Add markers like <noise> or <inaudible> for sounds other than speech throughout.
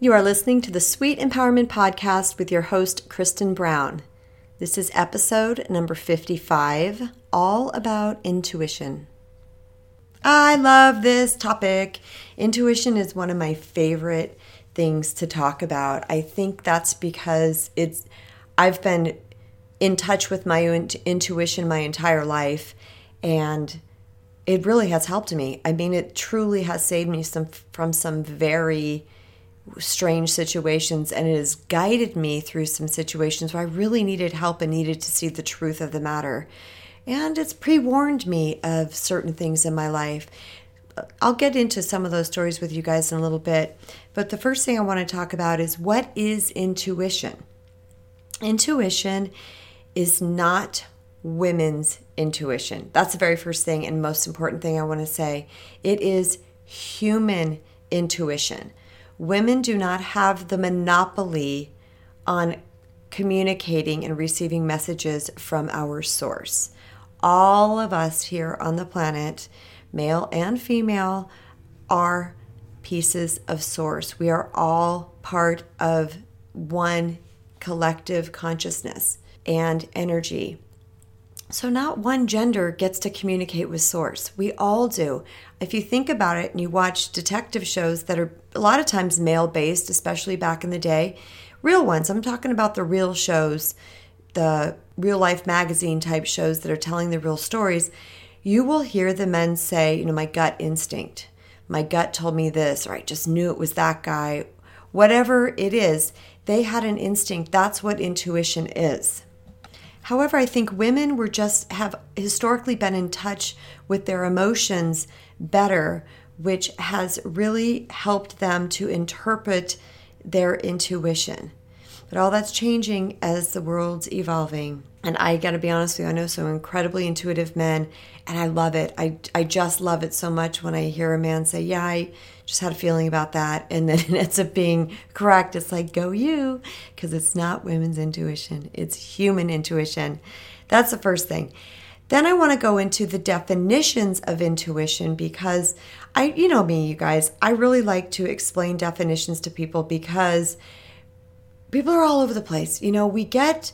You are listening to the Sweet Empowerment Podcast with your host, Kristen Brown. This is episode number 55, all about intuition. I love this topic. Intuition is one of my favorite things to talk about. I think that's because it's I've been in touch with my intuition my entire life and it really has helped me. I mean, it truly has saved me some from some very strange situations and it has guided me through some situations where I really needed help and needed to see the truth of the matter. And it's pre warned me of certain things in my life. I'll get into some of those stories with you guys in a little bit. But the first thing I want to talk about is what is intuition? Intuition is not women's intuition. That's the very first thing and most important thing I want to say. It is human intuition women do not have the monopoly on communicating and receiving messages from our source. All of us here on the planet, male and female, are pieces of source. We are all part of one collective consciousness and energy. So, not one gender gets to communicate with source. We all do. If you think about it and you watch detective shows that are a lot of times male based, especially back in the day, real ones, I'm talking about the real shows, the real life magazine type shows that are telling the real stories, you will hear the men say, you know, my gut instinct. My gut told me this, or I just knew it was that guy. Whatever it is, they had an instinct. That's what intuition is. However, I think women were just have historically been in touch with their emotions better, which has really helped them to interpret their intuition. But all that's changing as the world's evolving. And I got to be honest with you, I know some incredibly intuitive men, and I love it. I, I just love it so much when I hear a man say, Yeah, I just had a feeling about that. And then it ends up being correct. It's like, Go you, because it's not women's intuition, it's human intuition. That's the first thing. Then I want to go into the definitions of intuition because I, you know me, you guys, I really like to explain definitions to people because people are all over the place. You know, we get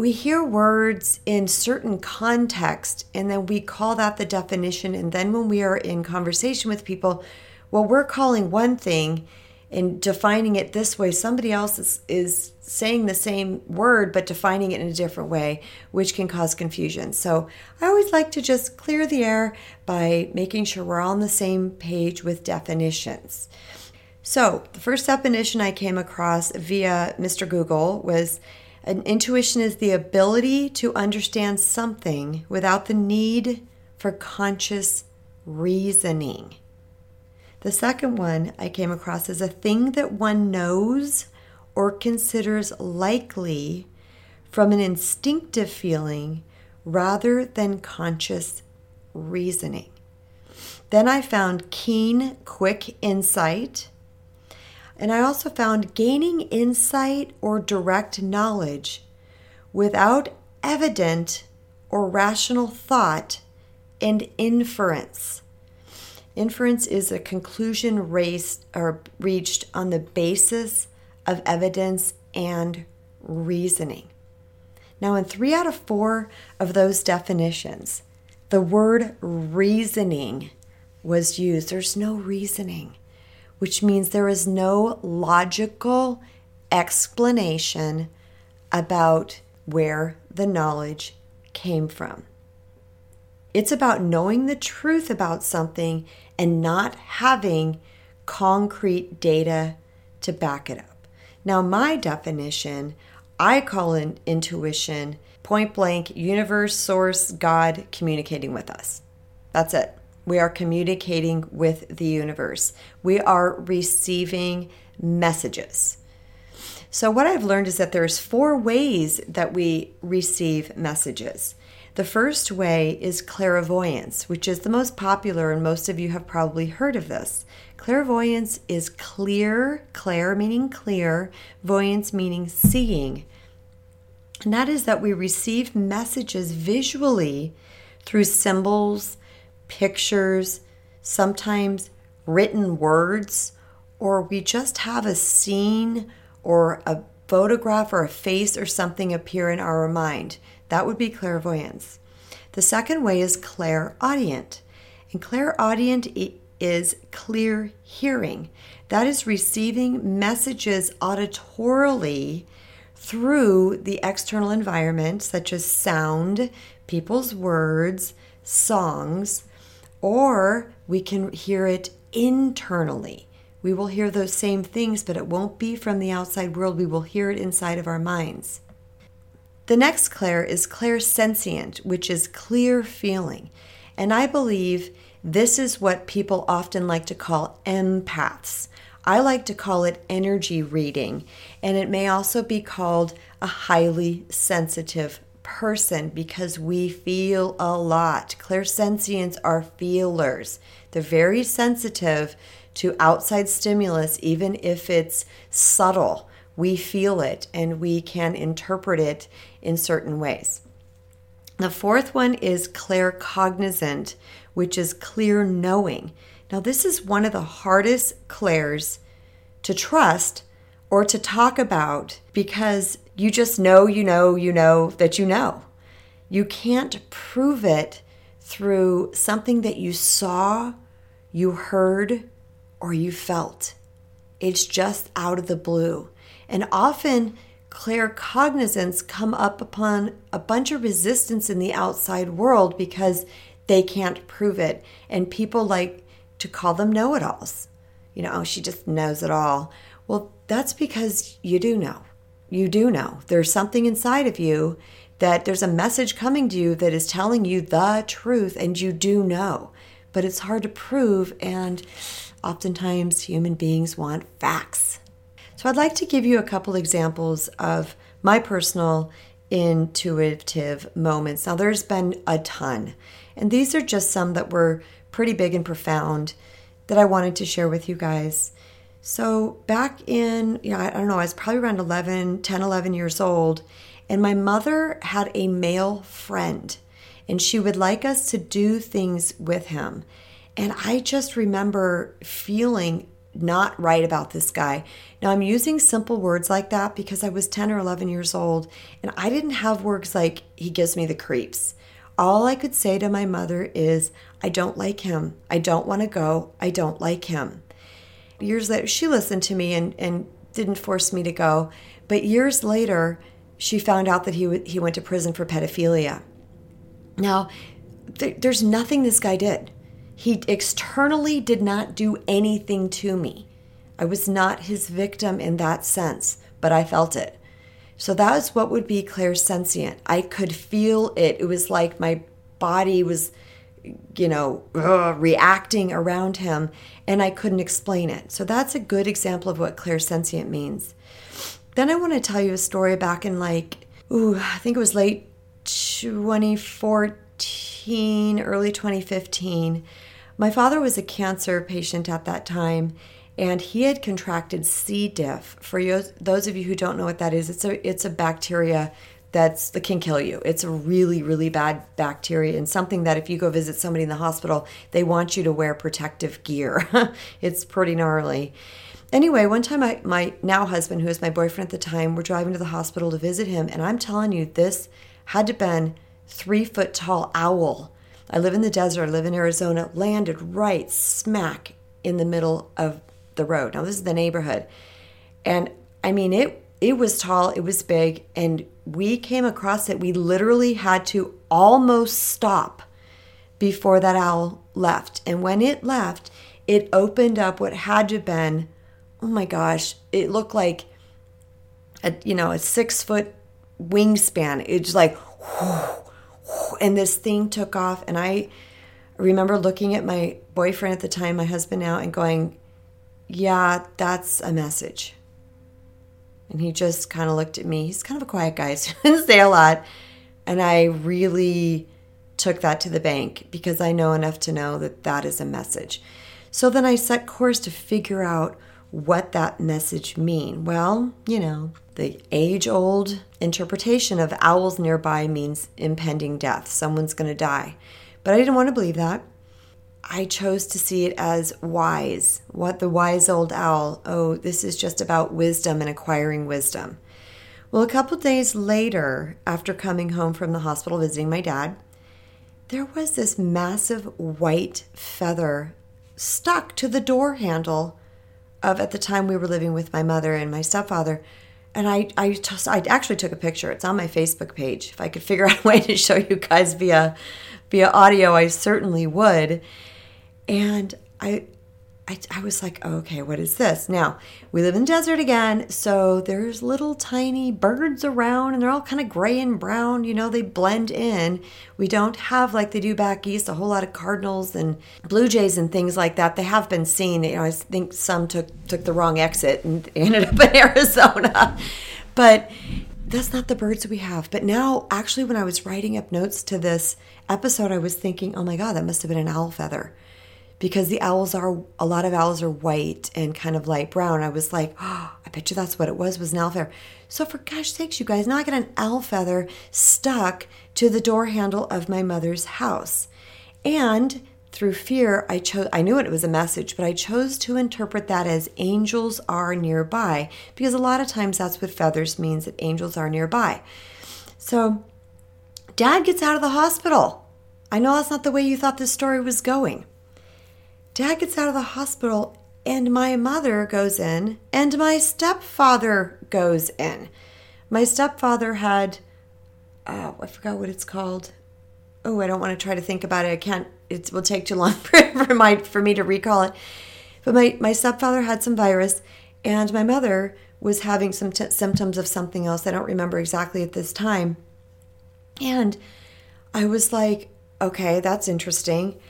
we hear words in certain context and then we call that the definition and then when we are in conversation with people well we're calling one thing and defining it this way somebody else is, is saying the same word but defining it in a different way which can cause confusion so i always like to just clear the air by making sure we're all on the same page with definitions so, the first definition I came across via Mr. Google was an intuition is the ability to understand something without the need for conscious reasoning. The second one I came across is a thing that one knows or considers likely from an instinctive feeling rather than conscious reasoning. Then I found keen, quick insight and I also found gaining insight or direct knowledge without evident or rational thought and inference. Inference is a conclusion raised or reached on the basis of evidence and reasoning. Now, in three out of four of those definitions, the word reasoning was used. There's no reasoning which means there is no logical explanation about where the knowledge came from. It's about knowing the truth about something and not having concrete data to back it up. Now, my definition, I call in intuition point blank universe, source, God communicating with us. That's it. We are communicating with the universe. We are receiving messages. So what I've learned is that there's four ways that we receive messages. The first way is clairvoyance, which is the most popular, and most of you have probably heard of this. Clairvoyance is clear, clair meaning clear, voyance meaning seeing. And that is that we receive messages visually through symbols, pictures, sometimes written words, or we just have a scene or a photograph or a face or something appear in our mind. That would be clairvoyance. The second way is clairaudient. And clairaudient is clear hearing. That is receiving messages auditorily through the external environment, such as sound, people's words, songs, or we can hear it internally. We will hear those same things, but it won't be from the outside world. We will hear it inside of our minds. The next clair is clairsentient, which is clear feeling. And I believe this is what people often like to call empaths. I like to call it energy reading, and it may also be called a highly sensitive person because we feel a lot. Clairsentients are feelers, they're very sensitive to outside stimulus, even if it's subtle. We feel it and we can interpret it in certain ways. The fourth one is claircognizant, which is clear knowing. Now, this is one of the hardest clairs to trust or to talk about because you just know, you know, you know that you know. You can't prove it through something that you saw, you heard, or you felt. It's just out of the blue. And often, claircognizance come up upon a bunch of resistance in the outside world because they can't prove it. And people like to call them know it alls. You know, oh, she just knows it all. Well, that's because you do know. You do know. There's something inside of you that there's a message coming to you that is telling you the truth, and you do know. But it's hard to prove, and oftentimes human beings want facts. So, I'd like to give you a couple examples of my personal intuitive moments. Now, there's been a ton. And these are just some that were pretty big and profound that I wanted to share with you guys. So, back in, know, I don't know, I was probably around 11, 10, 11 years old, and my mother had a male friend, and she would like us to do things with him. And I just remember feeling not right about this guy. Now, I'm using simple words like that because I was 10 or 11 years old, and I didn't have words like, he gives me the creeps all I could say to my mother is, I don't like him. I don't want to go. I don't like him. Years later, she listened to me and, and didn't force me to go. But years later, she found out that he, he went to prison for pedophilia. Now, th- there's nothing this guy did. He externally did not do anything to me. I was not his victim in that sense, but I felt it. So that was what would be clairsentient. I could feel it. It was like my body was, you know, ugh, reacting around him and I couldn't explain it. So that's a good example of what clairsentient means. Then I want to tell you a story back in like, ooh, I think it was late 2014, early 2015. My father was a cancer patient at that time and he had contracted C. diff. For you, those of you who don't know what that is, it's a it's a bacteria that's that can kill you. It's a really really bad bacteria and something that if you go visit somebody in the hospital, they want you to wear protective gear. <laughs> it's pretty gnarly. Anyway, one time I, my now husband, who was my boyfriend at the time, we're driving to the hospital to visit him, and I'm telling you, this had to been three foot tall owl. I live in the desert. I live in Arizona. Landed right smack in the middle of the road. Now this is the neighborhood. And I mean it it was tall, it was big, and we came across it. We literally had to almost stop before that owl left. And when it left, it opened up what had to have been, oh my gosh, it looked like a you know, a six foot wingspan. It's like and this thing took off and I remember looking at my boyfriend at the time, my husband now, and going, yeah, that's a message. And he just kind of looked at me. He's kind of a quiet guy, so <laughs> he didn't say a lot. And I really took that to the bank because I know enough to know that that is a message. So then I set course to figure out what that message mean. Well, you know, the age-old interpretation of owls nearby means impending death. Someone's going to die. But I didn't want to believe that. I chose to see it as wise. What the wise old owl, oh, this is just about wisdom and acquiring wisdom. Well, a couple days later, after coming home from the hospital visiting my dad, there was this massive white feather stuck to the door handle of at the time we were living with my mother and my stepfather. And I, I, just, I actually took a picture. It's on my Facebook page. If I could figure <laughs> out a way to show you guys via, via audio, I certainly would. And I, I, I was like, okay, what is this? Now, we live in the desert again, so there's little tiny birds around and they're all kind of gray and brown. You know, they blend in. We don't have, like they do back east, a whole lot of cardinals and blue jays and things like that. They have been seen. You know, I think some took, took the wrong exit and <laughs> ended up in <laughs> Arizona. But that's not the birds we have. But now, actually, when I was writing up notes to this episode, I was thinking, oh my God, that must have been an owl feather because the owls are a lot of owls are white and kind of light brown. I was like, oh, <gasps> I bet you that's what it was was an owl feather. So for gosh sakes, you guys, now I got an owl feather stuck to the door handle of my mother's house, and through fear, I chose. I knew it was a message, but I chose to interpret that as angels are nearby because a lot of times that's what feathers means that angels are nearby. So, Dad gets out of the hospital. I know that's not the way you thought this story was going. Dad gets out of the hospital, and my mother goes in, and my stepfather goes in. My stepfather had, oh, I forgot what it's called. Oh, I don't want to try to think about it. I can't. It will take too long <laughs> for my for me to recall it. But my my stepfather had some virus, and my mother was having some t- symptoms of something else. I don't remember exactly at this time. And I was like, okay, that's interesting.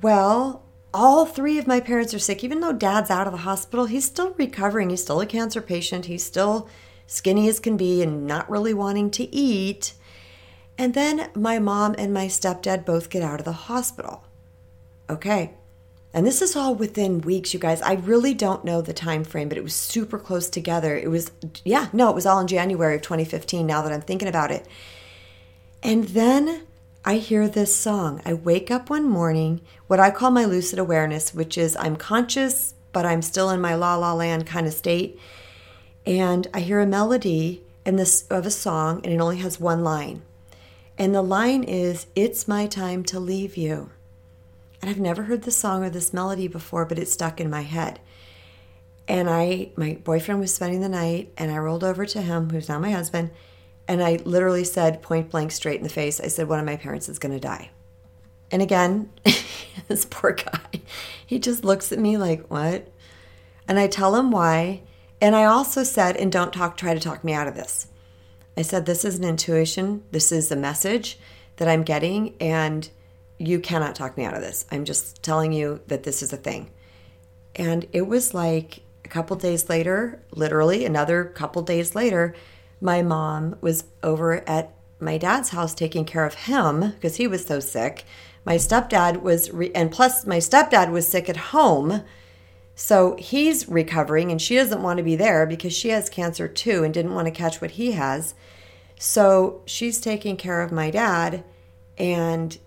Well, all three of my parents are sick. Even though dad's out of the hospital, he's still recovering. He's still a cancer patient. He's still skinny as can be and not really wanting to eat. And then my mom and my stepdad both get out of the hospital. Okay. And this is all within weeks, you guys. I really don't know the time frame, but it was super close together. It was yeah, no, it was all in January of 2015 now that I'm thinking about it. And then I hear this song. I wake up one morning, what I call my lucid awareness, which is I'm conscious, but I'm still in my la la land kind of state. And I hear a melody in this of a song, and it only has one line. And the line is, It's my time to leave you. And I've never heard the song or this melody before, but it stuck in my head. And I my boyfriend was spending the night, and I rolled over to him, who's now my husband, and I literally said point blank straight in the face, I said, one of my parents is going to die. And again, <laughs> this poor guy, he just looks at me like, what? And I tell him why. And I also said, and don't talk, try to talk me out of this. I said, this is an intuition. This is a message that I'm getting, and you cannot talk me out of this. I'm just telling you that this is a thing. And it was like a couple days later, literally another couple days later, my mom was over at my dad's house taking care of him because he was so sick. My stepdad was, re- and plus my stepdad was sick at home. So he's recovering and she doesn't want to be there because she has cancer too and didn't want to catch what he has. So she's taking care of my dad and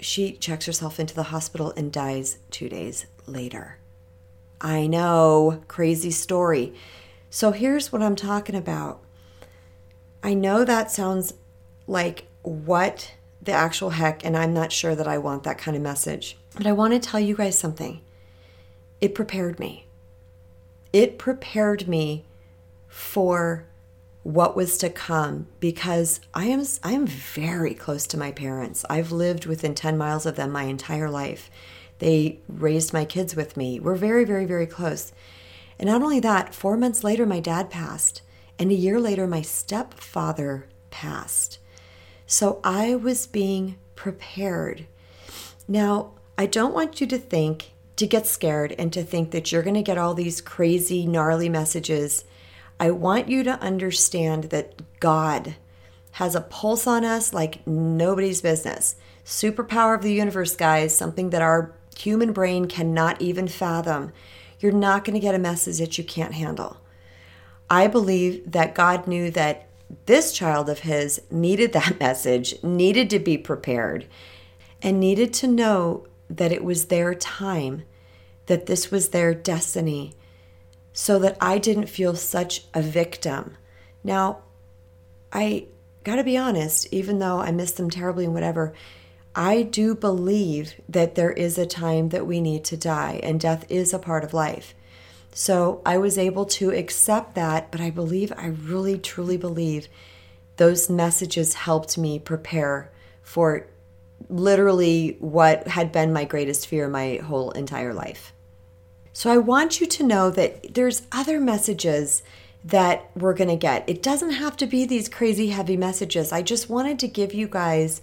she checks herself into the hospital and dies two days later. I know, crazy story. So here's what I'm talking about I know that sounds like what the actual heck, and I'm not sure that I want that kind of message. But I want to tell you guys something. It prepared me. It prepared me for what was to come because I am I am very close to my parents. I've lived within 10 miles of them my entire life. They raised my kids with me. We're very very very close. And not only that, 4 months later my dad passed. And a year later, my stepfather passed. So I was being prepared. Now, I don't want you to think, to get scared and to think that you're going to get all these crazy, gnarly messages. I want you to understand that God has a pulse on us like nobody's business. Superpower of the universe, guys, something that our human brain cannot even fathom. You're not going to get a message that you can't handle. I believe that God knew that this child of his needed that <laughs> message, needed to be prepared, and needed to know that it was their time, that this was their destiny, so that I didn't feel such a victim. Now, I got to be honest, even though I miss them terribly and whatever, I do believe that there is a time that we need to die and death is a part of life. So I was able to accept that, but I believe, I really truly believe those messages helped me prepare for literally what had been my greatest fear my whole entire life. So I want you to know that there's other messages that we're going to get. It doesn't have to be these crazy heavy messages. I just wanted to give you guys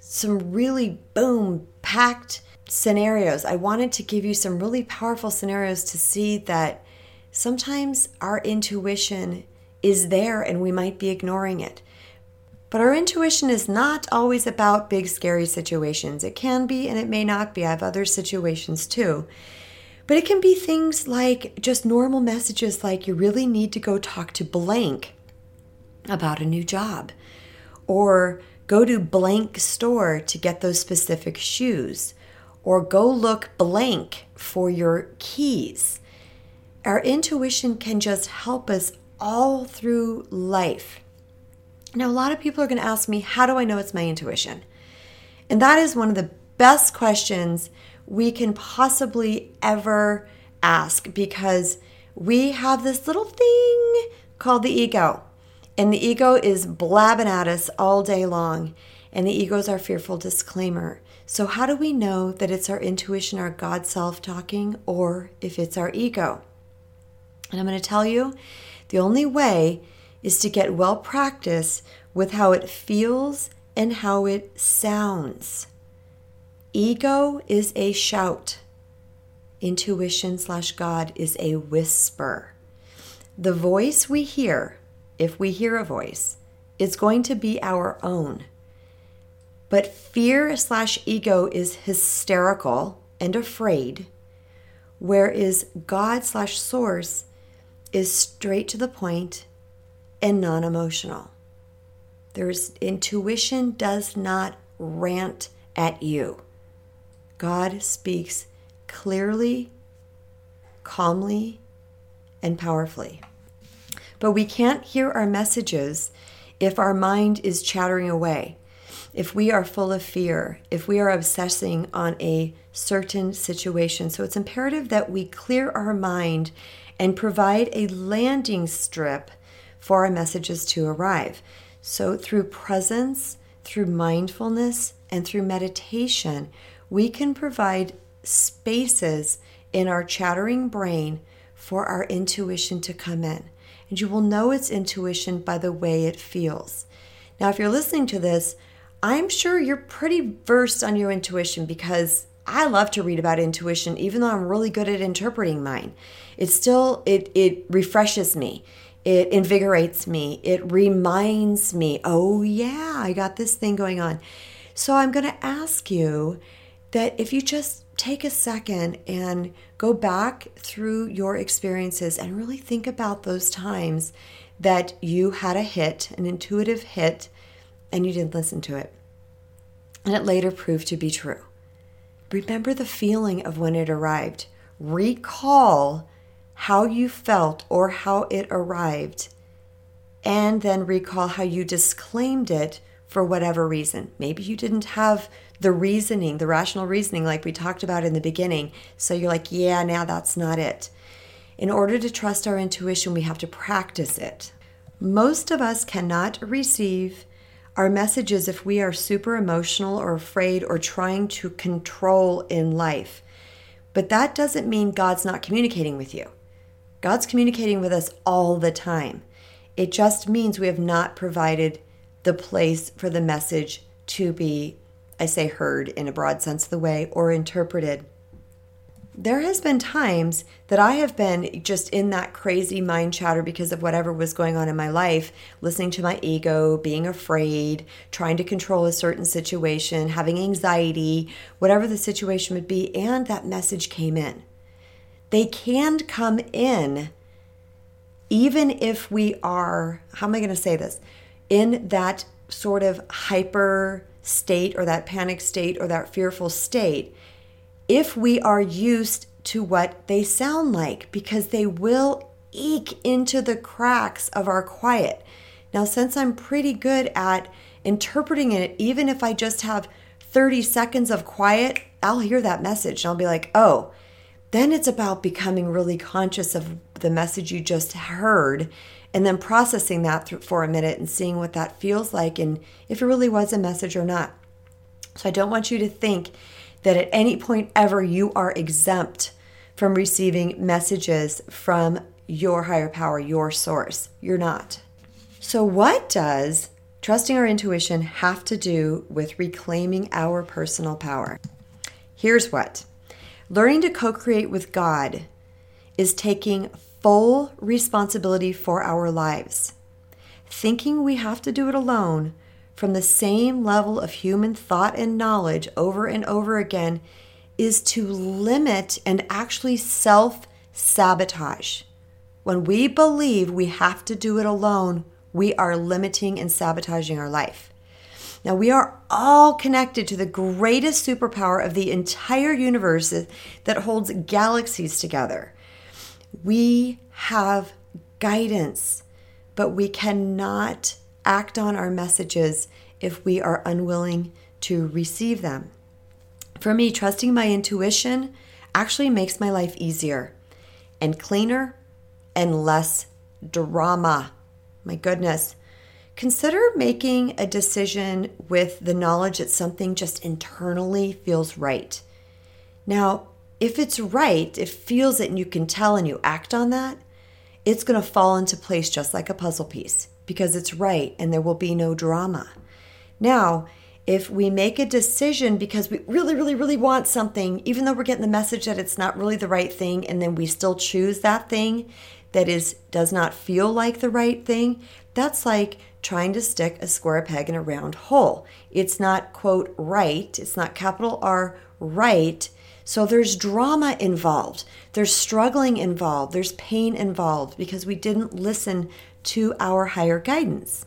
some really boom packed scenarios. I wanted to give you some really powerful scenarios to see that sometimes our intuition is there and we might be ignoring it. But our intuition is not always about big, scary situations. It can be and it may not be. I have other situations too. But it can be things like just normal messages like you really need to go talk to blank about a new job or go to blank store to get those specific shoes or go look blank for your keys. Our intuition can just help us all through life. Now, a lot of people are going to ask me, How do I know it's my intuition? And that is one of the best questions we can possibly ever ask because we have this little thing called the ego. And the ego is blabbing at us all day long. And the ego is our fearful disclaimer. So, how do we know that it's our intuition, our God self talking, or if it's our ego? And I'm going to tell you the only way is to get well practice with how it feels and how it sounds. Ego is a shout. Intuition slash God is a whisper. The voice we hear, if we hear a voice, is going to be our own. But fear slash ego is hysterical and afraid, whereas God slash source is straight to the point and non emotional. There's intuition does not rant at you. God speaks clearly, calmly, and powerfully. But we can't hear our messages if our mind is chattering away, if we are full of fear, if we are obsessing on a certain situation. So it's imperative that we clear our mind and provide a landing strip for our messages to arrive. So through presence, through mindfulness, and through meditation, we can provide spaces in our chattering brain for our intuition to come in. And you will know it's intuition by the way it feels. Now, if you're listening to this, I'm sure you're pretty versed on your intuition because I love to read about intuition, even though I'm really good at interpreting mine. It still it it refreshes me. It invigorates me. It reminds me, oh yeah, I got this thing going on. So I'm going to ask you that if you just take a second and go back through your experiences and really think about those times that you had a hit, an intuitive hit, and you didn't listen to it. And it later proved to be true. Remember the feeling of when it arrived. Recall how you felt or how it arrived, and then recall how you disclaimed it for whatever reason. Maybe you didn't have the reasoning, the rational reasoning, like we talked about in the beginning. So you're like, yeah, now that's not it. In order to trust our intuition, we have to practice it. Most of us cannot receive our message is if we are super emotional or afraid or trying to control in life. But that doesn't mean God's not communicating with you. God's communicating with us all the time. It just means we have not provided the place for the message to be, I say, heard in a broad sense of the way or interpreted. There has been times that I have been just in that crazy mind chatter because of whatever was going on in my life, listening to my ego, being afraid, trying to control a certain situation, having anxiety, whatever the situation would be, and that message came in. They can come in even if we are, how am I going to say this? in that sort of hyper state or that panic state or that fearful state, if we are used to what they sound like because they will eke into the cracks of our quiet. Now, since I'm pretty good at interpreting it, even if I just have 30 seconds of quiet, I'll hear that message and I'll be like, oh, then it's about becoming really conscious of the message you just heard and then processing that for a minute and seeing what that feels like and if it really was a message or not. So I don't want you to think that at any point ever you are exempt from receiving messages from your higher power, your source. You're not. So, what does trusting our intuition have to do with reclaiming our personal power? Here's what learning to co create with God is taking full responsibility for our lives. Thinking we have to do it alone from the same level of human thought and knowledge over and over again is to limit and actually self sabotage. When we believe we have to do it alone, we are limiting and sabotaging our life. Now, we are all connected to the greatest superpower of the entire universe that holds galaxies together. We have guidance, but we cannot act on our messages if we are unwilling to receive them. For me, trusting my intuition actually makes my life easier and cleaner and less drama. My goodness. Consider making a decision with the knowledge that something just internally feels right. Now, if it's right, it feels it and you can tell and you act on that, it's going to fall into place just like a puzzle piece because it's right and there will be no drama. Now, if we make a decision because we really, really, really want something, even though we're getting the message that it's not really the right thing, and then we still choose that thing that is does not feel like the right thing, that's like trying to stick a square peg in a round hole. It's not quote right, it's not capital R right so there's drama involved, there's struggling involved, there's pain involved because we didn't listen to our higher guidance.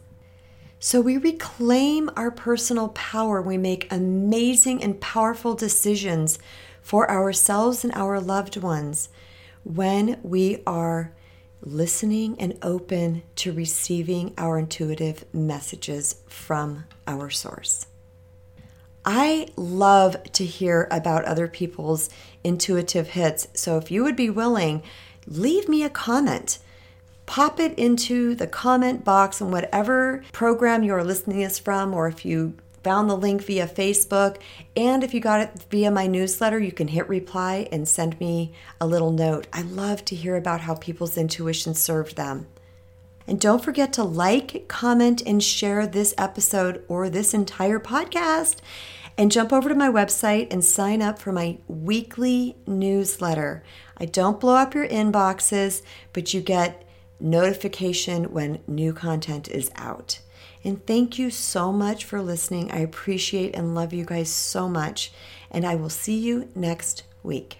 So we reclaim our personal power. We make amazing and powerful decisions for ourselves and our loved ones when we are listening and open to receiving our intuitive messages from our source. I love to hear about other people's intuitive hits. So if you would be willing, leave me a comment. Pop it into the comment box on whatever program you're listening this from, or if you found the link via Facebook. And if you got it via my newsletter, you can hit reply and send me a little note. I love to hear about how people's intuition served them. And don't forget to like, comment, and share this episode or this entire podcast. And jump over to my website and sign up for my weekly newsletter. I don't blow up your inboxes, but you get notification when new content is out. And thank you so much for listening. I appreciate and love you guys so much. And I will see you next week.